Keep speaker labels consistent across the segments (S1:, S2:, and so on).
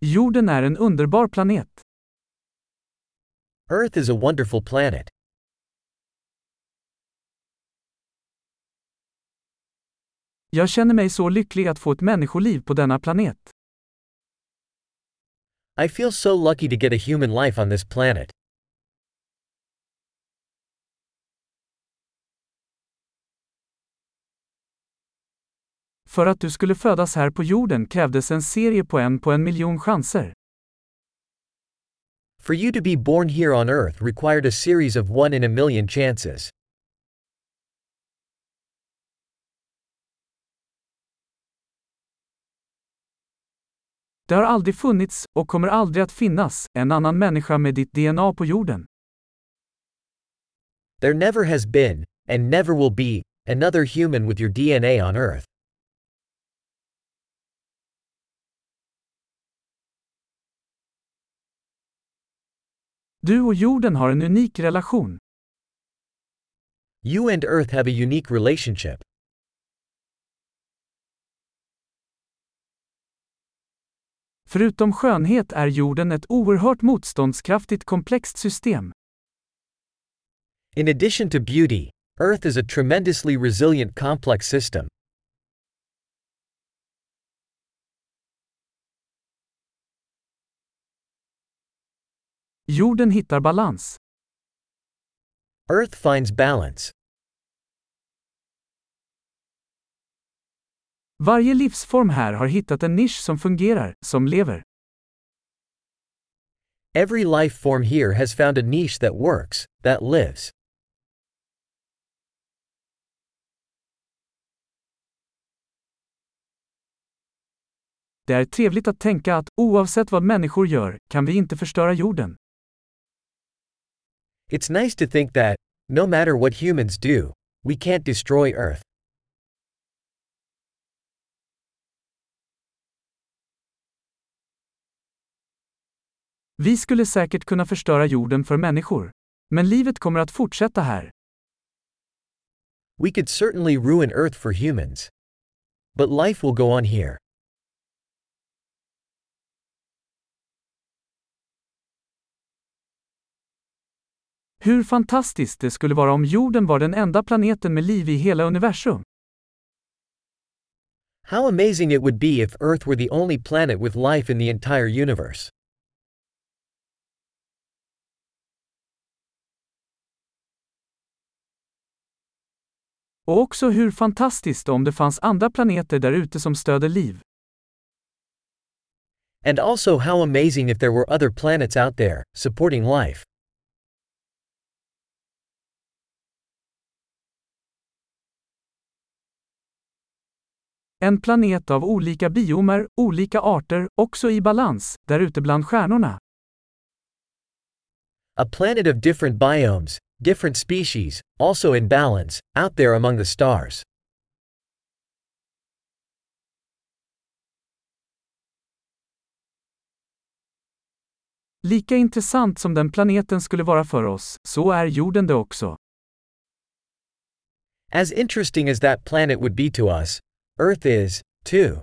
S1: Jorden är en underbar planet.
S2: Earth is a wonderful planet.
S1: Jag känner mig så lycklig att få ett människoliv på denna planet.
S2: I feel so lucky to get a human life on this planet.
S1: För att du skulle födas här på jorden krävdes en serie på en på en miljon chanser.
S2: For you to be born here on Earth required a series of one in a million chances.
S1: Det har aldrig funnits, och kommer aldrig att finnas, en annan människa med ditt DNA på jorden.
S2: There never has been, and never will be, another human with your DNA on Earth.
S1: Du och jorden har en unik relation.
S2: You and Earth have a unique relationship.
S1: Förutom skönhet är jorden ett oerhört motståndskraftigt komplext system.
S2: In addition to beauty, Earth is a tremendously resilient complex system.
S1: Jorden hittar balans.
S2: Earth finds balance.
S1: Varje livsform här har hittat en nisch som fungerar, som lever.
S2: Every life form here has found a niche that works, that lives.
S1: Det är trevligt att tänka att, oavsett vad människor gör, kan vi inte förstöra jorden.
S2: It's nice to think that, no matter what humans do, we can't destroy Earth.
S1: Vi skulle säkert kunna förstöra jorden för människor. Men livet kommer att fortsätta här.
S2: We could certainly ruin Earth for humans. But life will go on here.
S1: Hur fantastiskt det skulle vara om jorden var den enda planeten med liv i hela universum.
S2: How amazing it would be if Earth were the only planet with life in the entire universe.
S1: Och också hur fantastiskt om det fanns andra planeter där ute som stöder liv.
S2: And also how amazing if there were other planets out there, supporting life.
S1: En planet av olika biomer, olika arter, också i balans, där ute bland stjärnorna.
S2: A planet of different biomes, different species, also in balance, out there among the stars.
S1: Lika intressant som den planeten skulle vara för oss, så är jorden det också.
S2: As interesting as that planet would be to us, Earth is, too.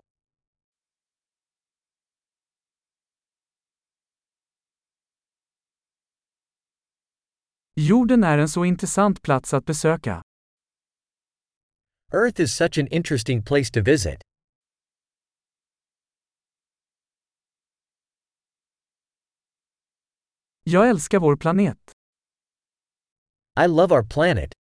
S1: Jorden är en så intressant plats att besöka.
S2: Earth is such an interesting place to visit.
S1: Jag älskar vår planet.
S2: I love our planet.